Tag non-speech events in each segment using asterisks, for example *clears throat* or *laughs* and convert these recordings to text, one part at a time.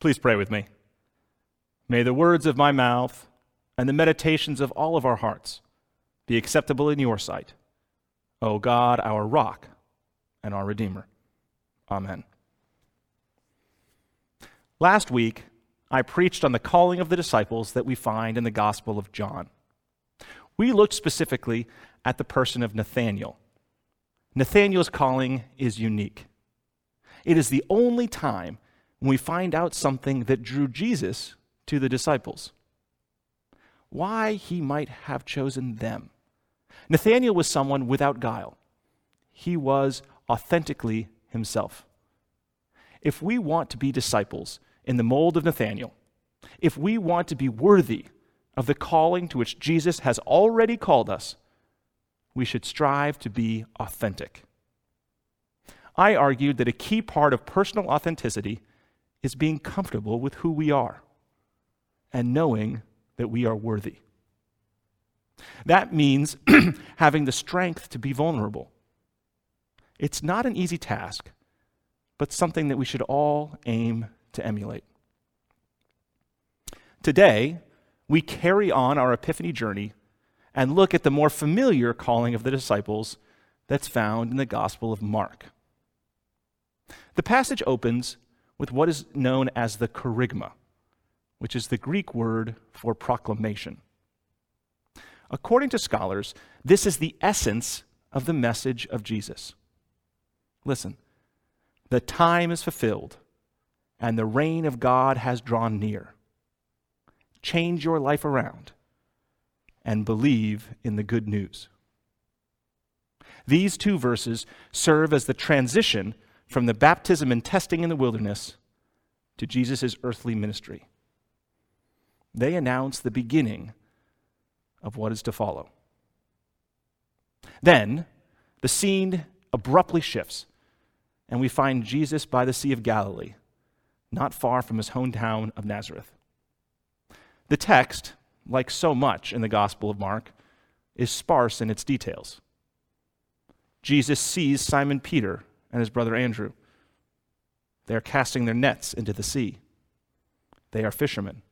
Please pray with me. May the words of my mouth and the meditations of all of our hearts be acceptable in your sight, O God, our rock and our Redeemer. Amen. Last week, I preached on the calling of the disciples that we find in the Gospel of John. We looked specifically at the person of Nathanael. Nathanael's calling is unique. It is the only time when we find out something that drew Jesus to the disciples. Why he might have chosen them. Nathanael was someone without guile. He was authentically himself. If we want to be disciples in the mold of Nathanael, if we want to be worthy of the calling to which Jesus has already called us, we should strive to be authentic. I argued that a key part of personal authenticity is being comfortable with who we are and knowing that we are worthy. That means *clears throat* having the strength to be vulnerable. It's not an easy task, but something that we should all aim to emulate. Today, we carry on our Epiphany journey and look at the more familiar calling of the disciples that's found in the Gospel of Mark. The passage opens with what is known as the kerygma, which is the Greek word for proclamation. According to scholars, this is the essence of the message of Jesus. Listen, the time is fulfilled, and the reign of God has drawn near. Change your life around and believe in the good news. These two verses serve as the transition from the baptism and testing in the wilderness to Jesus' earthly ministry. They announce the beginning of what is to follow. Then, the scene abruptly shifts, and we find Jesus by the Sea of Galilee, not far from his hometown of Nazareth. The text, like so much in the Gospel of Mark, is sparse in its details. Jesus sees Simon Peter and his brother Andrew. They are casting their nets into the sea. They are fishermen.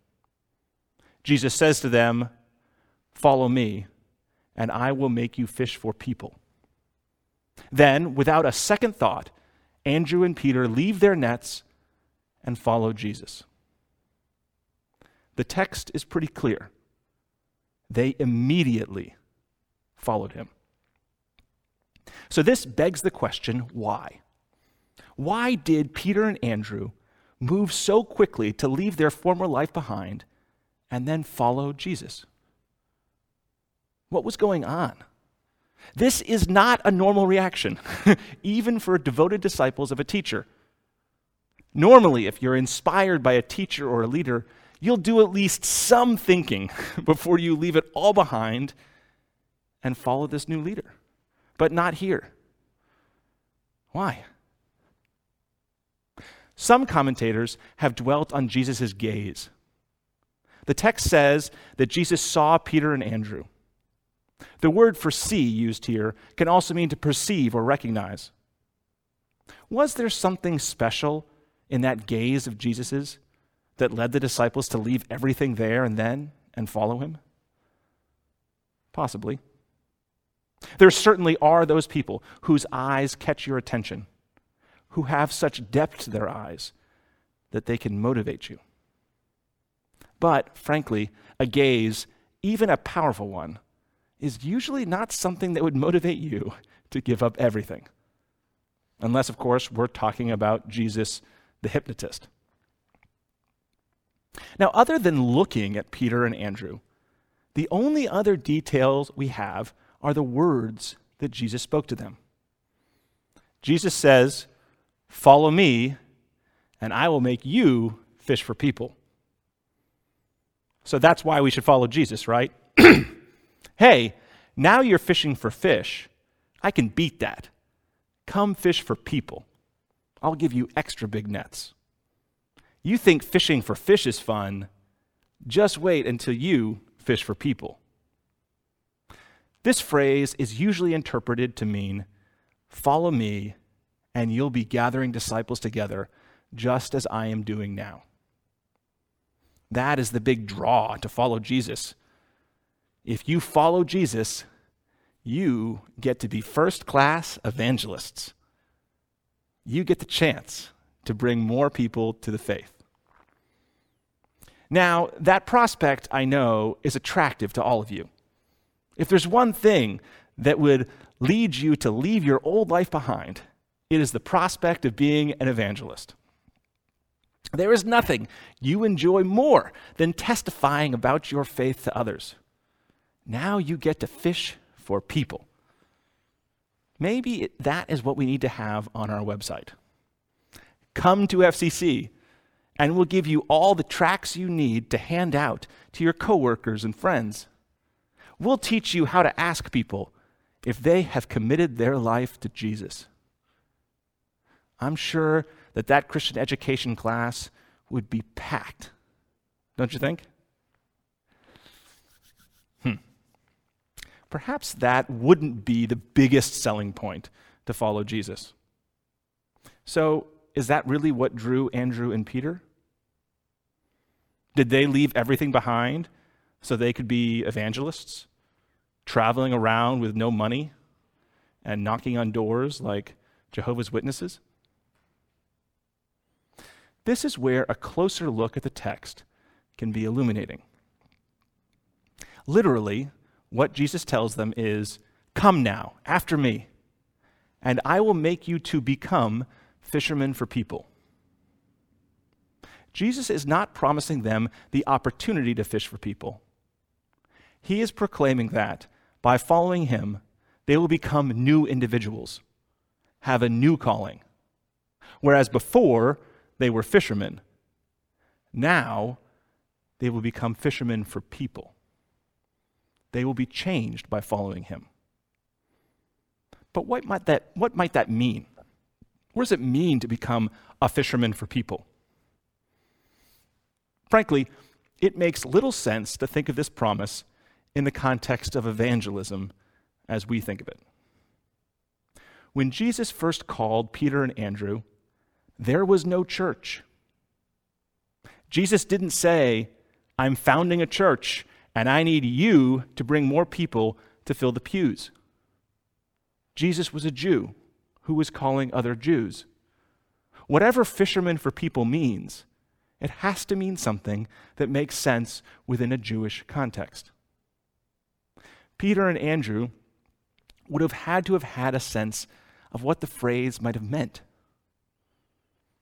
Jesus says to them, Follow me, and I will make you fish for people. Then, without a second thought, Andrew and Peter leave their nets and follow Jesus. The text is pretty clear. They immediately followed him. So, this begs the question why? Why did Peter and Andrew move so quickly to leave their former life behind and then follow Jesus? What was going on? This is not a normal reaction, *laughs* even for devoted disciples of a teacher. Normally, if you're inspired by a teacher or a leader, you'll do at least some thinking *laughs* before you leave it all behind and follow this new leader but not here. Why? Some commentators have dwelt on Jesus' gaze. The text says that Jesus saw Peter and Andrew. The word for see used here can also mean to perceive or recognize. Was there something special in that gaze of Jesus's that led the disciples to leave everything there and then and follow him? Possibly. There certainly are those people whose eyes catch your attention, who have such depth to their eyes that they can motivate you. But, frankly, a gaze, even a powerful one, is usually not something that would motivate you to give up everything. Unless, of course, we're talking about Jesus the hypnotist. Now, other than looking at Peter and Andrew, the only other details we have are the words that Jesus spoke to them. Jesus says, Follow me, and I will make you fish for people. So that's why we should follow Jesus, right? *clears throat* hey, now you're fishing for fish. I can beat that. Come fish for people. I'll give you extra big nets. You think fishing for fish is fun? Just wait until you fish for people. This phrase is usually interpreted to mean, Follow me, and you'll be gathering disciples together just as I am doing now. That is the big draw to follow Jesus. If you follow Jesus, you get to be first class evangelists. You get the chance to bring more people to the faith. Now, that prospect, I know, is attractive to all of you. If there's one thing that would lead you to leave your old life behind, it is the prospect of being an evangelist. There is nothing you enjoy more than testifying about your faith to others. Now you get to fish for people. Maybe that is what we need to have on our website. Come to FCC, and we'll give you all the tracks you need to hand out to your coworkers and friends. We'll teach you how to ask people if they have committed their life to Jesus. I'm sure that that Christian education class would be packed. Don't you think? Hmm. Perhaps that wouldn't be the biggest selling point to follow Jesus. So, is that really what drew Andrew and Peter? Did they leave everything behind so they could be evangelists, traveling around with no money and knocking on doors like Jehovah's Witnesses? This is where a closer look at the text can be illuminating. Literally, what Jesus tells them is Come now, after me, and I will make you to become fishermen for people. Jesus is not promising them the opportunity to fish for people. He is proclaiming that by following him, they will become new individuals, have a new calling. Whereas before, they were fishermen. Now, they will become fishermen for people. They will be changed by following him. But what might that, what might that mean? What does it mean to become a fisherman for people? Frankly, it makes little sense to think of this promise in the context of evangelism as we think of it. When Jesus first called Peter and Andrew, there was no church. Jesus didn't say, I'm founding a church and I need you to bring more people to fill the pews. Jesus was a Jew who was calling other Jews. Whatever fisherman for people means, it has to mean something that makes sense within a Jewish context. Peter and Andrew would have had to have had a sense of what the phrase might have meant.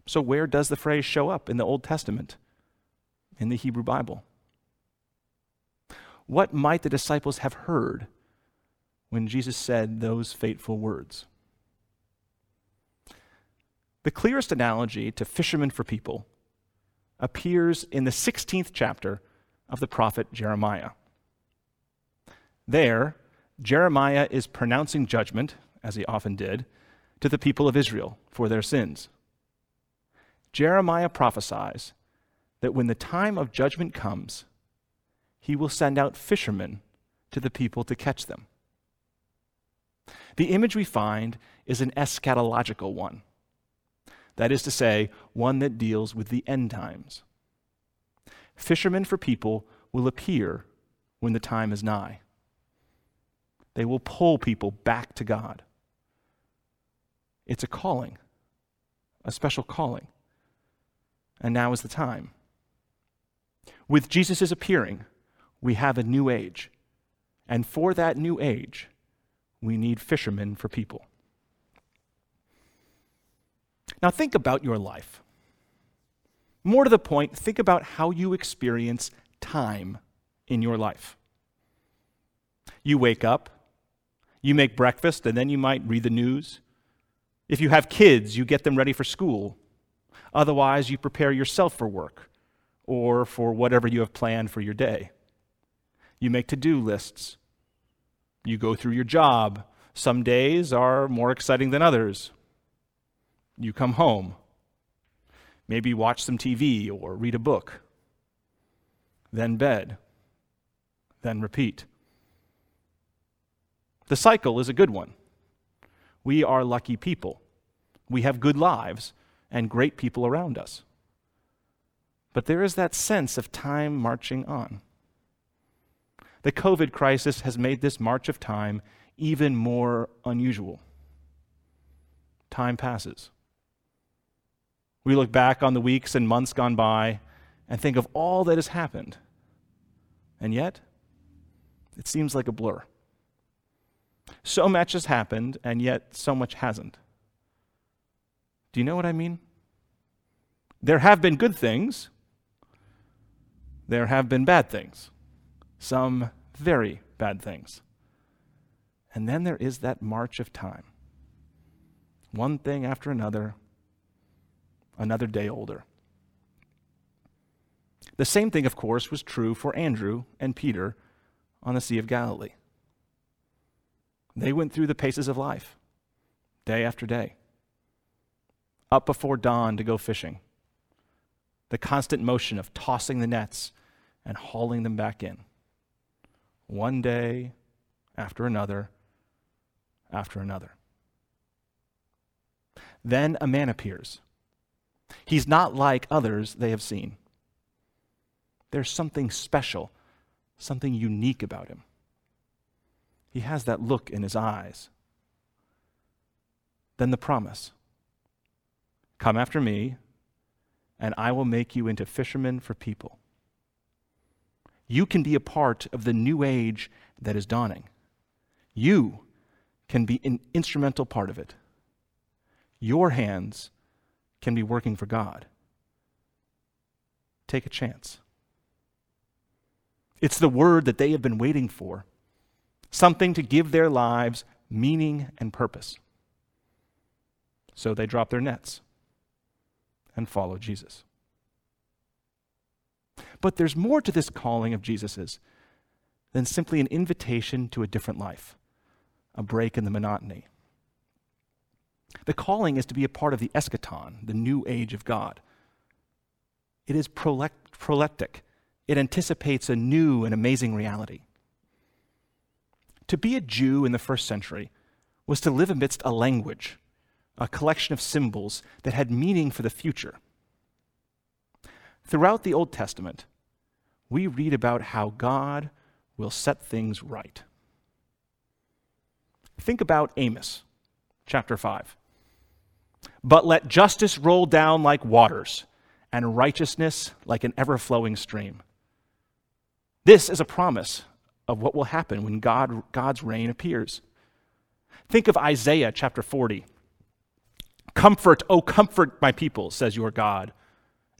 So, where does the phrase show up in the Old Testament, in the Hebrew Bible? What might the disciples have heard when Jesus said those fateful words? The clearest analogy to fishermen for people appears in the 16th chapter of the prophet Jeremiah. There, Jeremiah is pronouncing judgment, as he often did, to the people of Israel for their sins. Jeremiah prophesies that when the time of judgment comes, he will send out fishermen to the people to catch them. The image we find is an eschatological one. That is to say, one that deals with the end times. Fishermen for people will appear when the time is nigh. They will pull people back to God. It's a calling, a special calling and now is the time. With Jesus' appearing, we have a new age. And for that new age, we need fishermen for people. Now, think about your life. More to the point, think about how you experience time in your life. You wake up, you make breakfast, and then you might read the news. If you have kids, you get them ready for school. Otherwise, you prepare yourself for work or for whatever you have planned for your day. You make to do lists. You go through your job. Some days are more exciting than others. You come home. Maybe watch some TV or read a book. Then bed. Then repeat. The cycle is a good one. We are lucky people. We have good lives and great people around us. But there is that sense of time marching on. The COVID crisis has made this march of time even more unusual. Time passes. We look back on the weeks and months gone by and think of all that has happened. And yet, it seems like a blur. So much has happened, and yet so much hasn't. Do you know what I mean? There have been good things, there have been bad things, some very bad things. And then there is that march of time. One thing after another, another day older. The same thing, of course, was true for Andrew and Peter on the Sea of Galilee. They went through the paces of life, day after day, up before dawn to go fishing, the constant motion of tossing the nets and hauling them back in, one day after another after another. Then a man appears. He's not like others they have seen. There's something special, something unique about him. He has that look in his eyes. Then the promise Come after me, and I will make you into fishermen for people. You can be a part of the new age that is dawning. You can be an instrumental part of it. Your hands can be working for God. Take a chance. It's the word that they have been waiting for, something to give their lives meaning and purpose. So they drop their nets and follow Jesus. But there's more to this calling of Jesus's than simply an invitation to a different life a break in the monotony. The calling is to be a part of the eschaton, the new age of God. It is proleptic, it anticipates a new and amazing reality. To be a Jew in the first century was to live amidst a language, a collection of symbols that had meaning for the future. Throughout the Old Testament, we read about how God will set things right. Think about Amos chapter 5. But let justice roll down like waters, and righteousness like an ever flowing stream. This is a promise of what will happen when God, God's reign appears. Think of Isaiah chapter 40. Comfort, oh, comfort my people, says your God.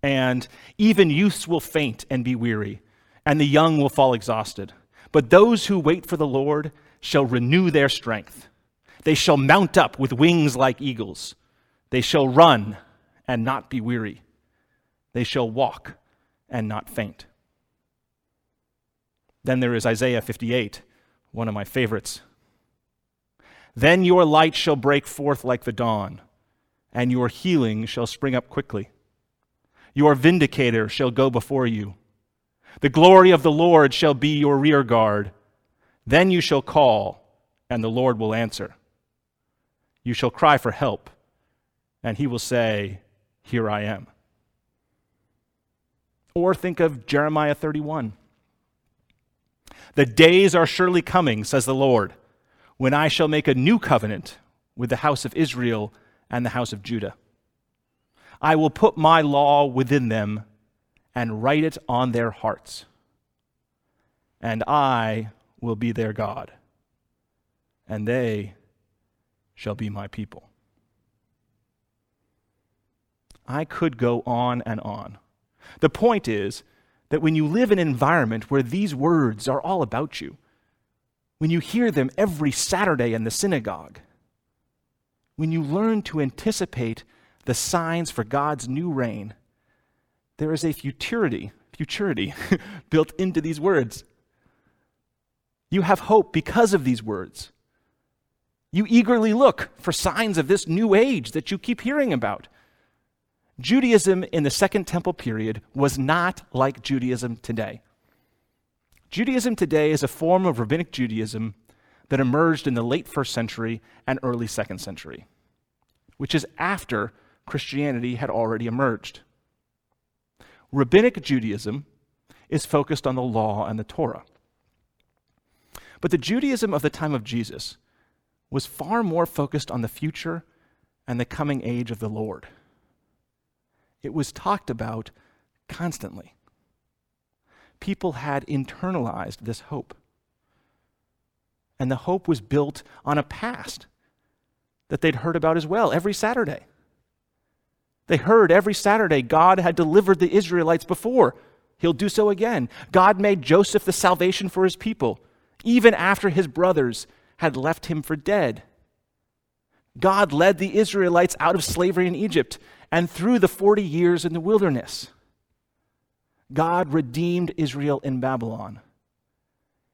And even youths will faint and be weary, and the young will fall exhausted. But those who wait for the Lord shall renew their strength. They shall mount up with wings like eagles. They shall run and not be weary. They shall walk and not faint. Then there is Isaiah 58, one of my favorites. Then your light shall break forth like the dawn, and your healing shall spring up quickly. Your vindicator shall go before you. The glory of the Lord shall be your rear guard. Then you shall call, and the Lord will answer. You shall cry for help, and he will say, Here I am. Or think of Jeremiah 31. The days are surely coming, says the Lord, when I shall make a new covenant with the house of Israel and the house of Judah. I will put my law within them and write it on their hearts. And I will be their God, and they shall be my people. I could go on and on. The point is that when you live in an environment where these words are all about you, when you hear them every Saturday in the synagogue, when you learn to anticipate the signs for God's new reign, there is a futurity, futurity *laughs* built into these words. You have hope because of these words. You eagerly look for signs of this new age that you keep hearing about. Judaism in the Second Temple period was not like Judaism today. Judaism today is a form of rabbinic Judaism that emerged in the late first century and early second century, which is after Christianity had already emerged. Rabbinic Judaism is focused on the law and the Torah. But the Judaism of the time of Jesus was far more focused on the future and the coming age of the Lord. It was talked about constantly. People had internalized this hope. And the hope was built on a past that they'd heard about as well every Saturday. They heard every Saturday God had delivered the Israelites before. He'll do so again. God made Joseph the salvation for his people, even after his brothers had left him for dead. God led the Israelites out of slavery in Egypt and through the 40 years in the wilderness. God redeemed Israel in Babylon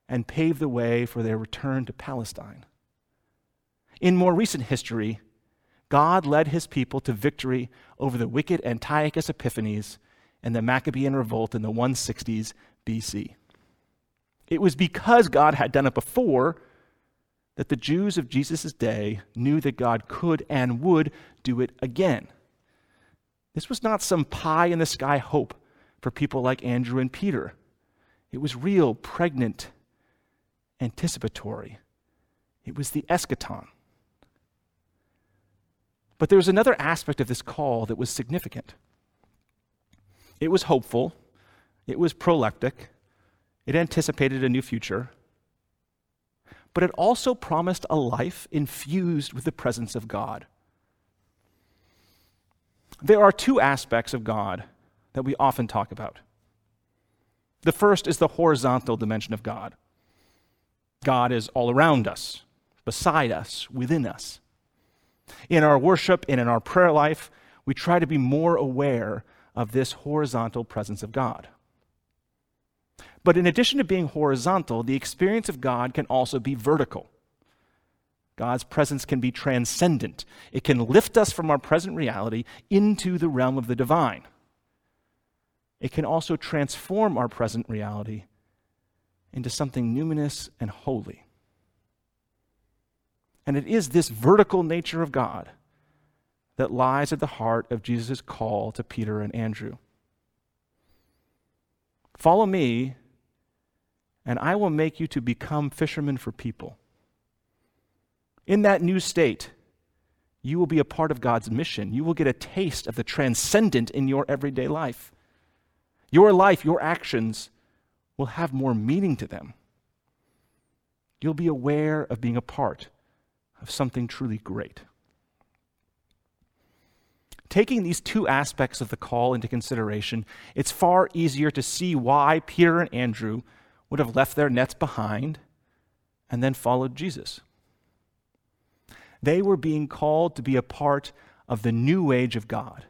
and paved the way for their return to Palestine. In more recent history, God led his people to victory over the wicked Antiochus Epiphanes and the Maccabean revolt in the 160s BC. It was because God had done it before that the Jews of Jesus' day knew that God could and would do it again. This was not some pie in the sky hope for people like Andrew and Peter. It was real, pregnant, anticipatory. It was the eschaton. But there was another aspect of this call that was significant. It was hopeful, it was proleptic, it anticipated a new future, but it also promised a life infused with the presence of God. There are two aspects of God that we often talk about. The first is the horizontal dimension of God. God is all around us, beside us, within us. In our worship and in our prayer life, we try to be more aware of this horizontal presence of God. But in addition to being horizontal, the experience of God can also be vertical. God's presence can be transcendent, it can lift us from our present reality into the realm of the divine. It can also transform our present reality into something numinous and holy. And it is this vertical nature of God that lies at the heart of Jesus' call to Peter and Andrew. Follow me, and I will make you to become fishermen for people. In that new state, you will be a part of God's mission. You will get a taste of the transcendent in your everyday life. Your life, your actions will have more meaning to them. You'll be aware of being a part of something truly great. Taking these two aspects of the call into consideration, it's far easier to see why Peter and Andrew would have left their nets behind and then followed Jesus. They were being called to be a part of the new age of God,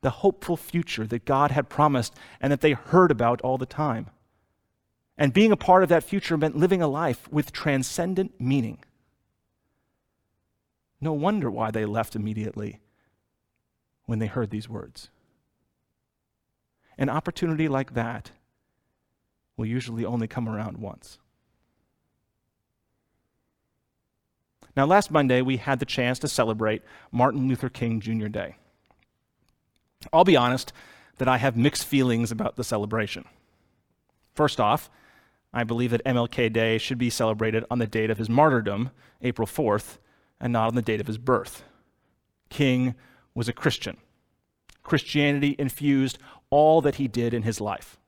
the hopeful future that God had promised and that they heard about all the time. And being a part of that future meant living a life with transcendent meaning. No wonder why they left immediately when they heard these words. An opportunity like that will usually only come around once. Now, last Monday, we had the chance to celebrate Martin Luther King Jr. Day. I'll be honest that I have mixed feelings about the celebration. First off, I believe that MLK Day should be celebrated on the date of his martyrdom, April 4th, and not on the date of his birth. King was a Christian. Christianity infused all that he did in his life.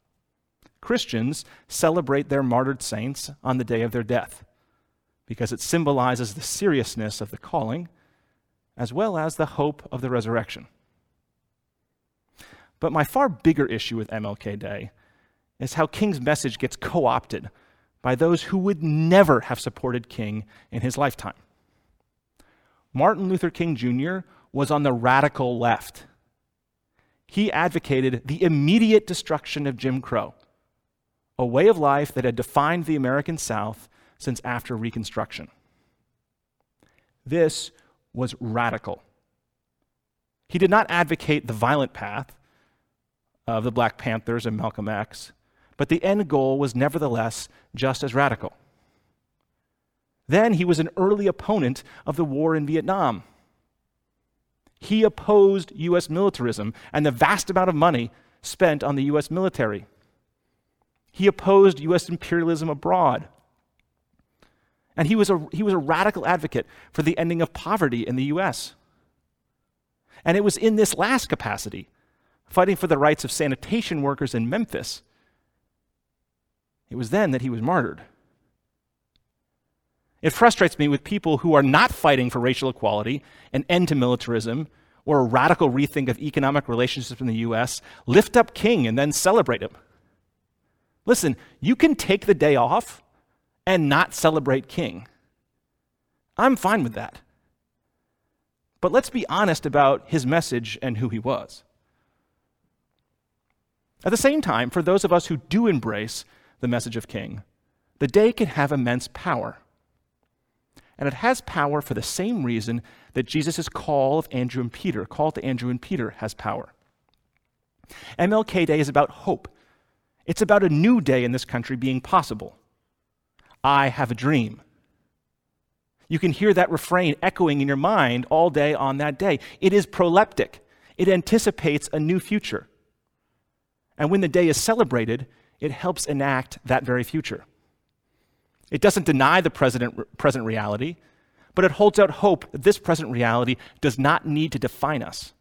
Christians celebrate their martyred saints on the day of their death because it symbolizes the seriousness of the calling as well as the hope of the resurrection. But my far bigger issue with MLK Day is how King's message gets co opted by those who would never have supported King in his lifetime. Martin Luther King Jr. was on the radical left. He advocated the immediate destruction of Jim Crow, a way of life that had defined the American South since after Reconstruction. This was radical. He did not advocate the violent path of the Black Panthers and Malcolm X, but the end goal was nevertheless just as radical. Then he was an early opponent of the war in Vietnam. He opposed U.S. militarism and the vast amount of money spent on the U.S. military. He opposed U.S. imperialism abroad. And he was, a, he was a radical advocate for the ending of poverty in the U.S. And it was in this last capacity, fighting for the rights of sanitation workers in Memphis, it was then that he was martyred. It frustrates me with people who are not fighting for racial equality, an end to militarism, or a radical rethink of economic relationships in the U.S., lift up King and then celebrate him. Listen, you can take the day off and not celebrate King. I'm fine with that. But let's be honest about his message and who he was. At the same time, for those of us who do embrace the message of King, the day can have immense power. And it has power for the same reason that Jesus' call of Andrew and Peter, call to Andrew and Peter, has power. MLK Day is about hope. It's about a new day in this country being possible. I have a dream. You can hear that refrain echoing in your mind all day on that day. It is proleptic, it anticipates a new future. And when the day is celebrated, it helps enact that very future. It doesn't deny the present, reality, but it holds out hope that this present reality does not need to define us.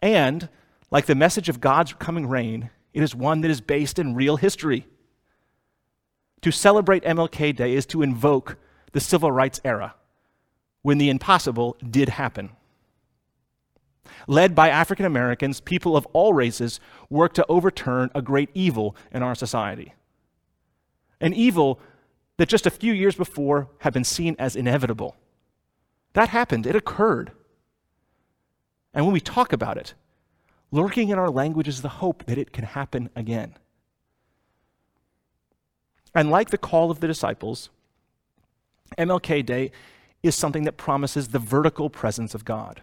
And, like the message of God's coming reign, it is one that is based in real history. To celebrate MLK Day is to invoke the civil rights era, when the impossible did happen. Led by African Americans, people of all races worked to overturn a great evil in our society. An evil that just a few years before had been seen as inevitable. That happened, it occurred. And when we talk about it, lurking in our language is the hope that it can happen again. And like the call of the disciples, MLK Day is something that promises the vertical presence of God.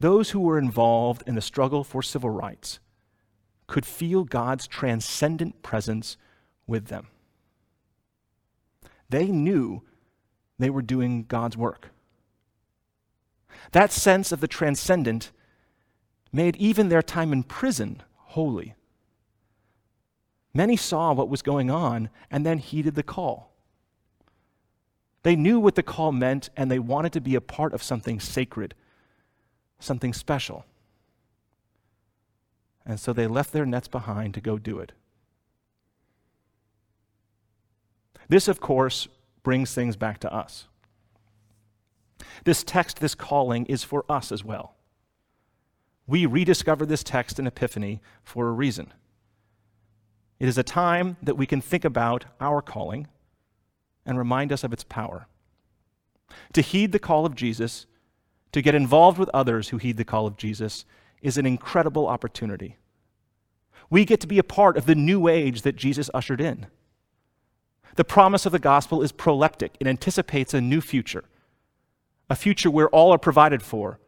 Those who were involved in the struggle for civil rights could feel God's transcendent presence with them. They knew they were doing God's work. That sense of the transcendent made even their time in prison holy. Many saw what was going on and then heeded the call. They knew what the call meant and they wanted to be a part of something sacred, something special. And so they left their nets behind to go do it. This, of course, brings things back to us. This text, this calling, is for us as well. We rediscover this text in Epiphany for a reason. It is a time that we can think about our calling and remind us of its power. To heed the call of Jesus, to get involved with others who heed the call of Jesus, is an incredible opportunity. We get to be a part of the new age that Jesus ushered in. The promise of the gospel is proleptic, it anticipates a new future, a future where all are provided for,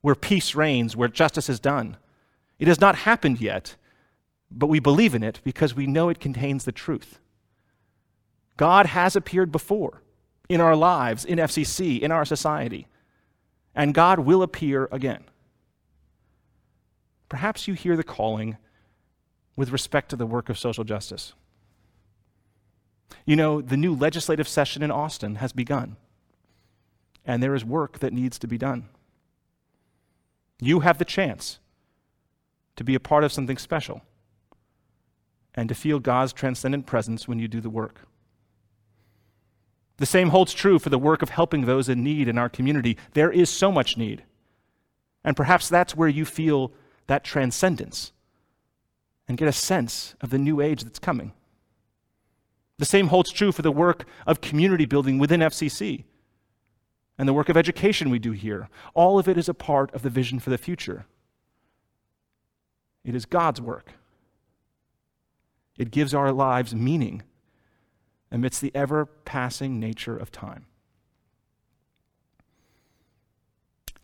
where peace reigns, where justice is done. It has not happened yet, but we believe in it because we know it contains the truth. God has appeared before in our lives, in FCC, in our society, and God will appear again. Perhaps you hear the calling with respect to the work of social justice. You know, the new legislative session in Austin has begun, and there is work that needs to be done. You have the chance to be a part of something special and to feel God's transcendent presence when you do the work. The same holds true for the work of helping those in need in our community. There is so much need. And perhaps that's where you feel that transcendence and get a sense of the new age that's coming. The same holds true for the work of community building within FCC and the work of education we do here. All of it is a part of the vision for the future. It is God's work. It gives our lives meaning amidst the ever passing nature of time.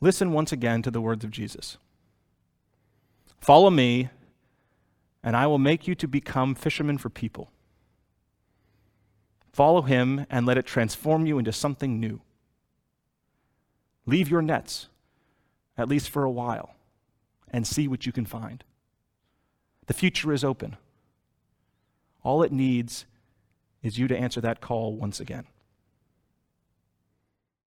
Listen once again to the words of Jesus Follow me, and I will make you to become fishermen for people. Follow him and let it transform you into something new. Leave your nets, at least for a while, and see what you can find. The future is open. All it needs is you to answer that call once again.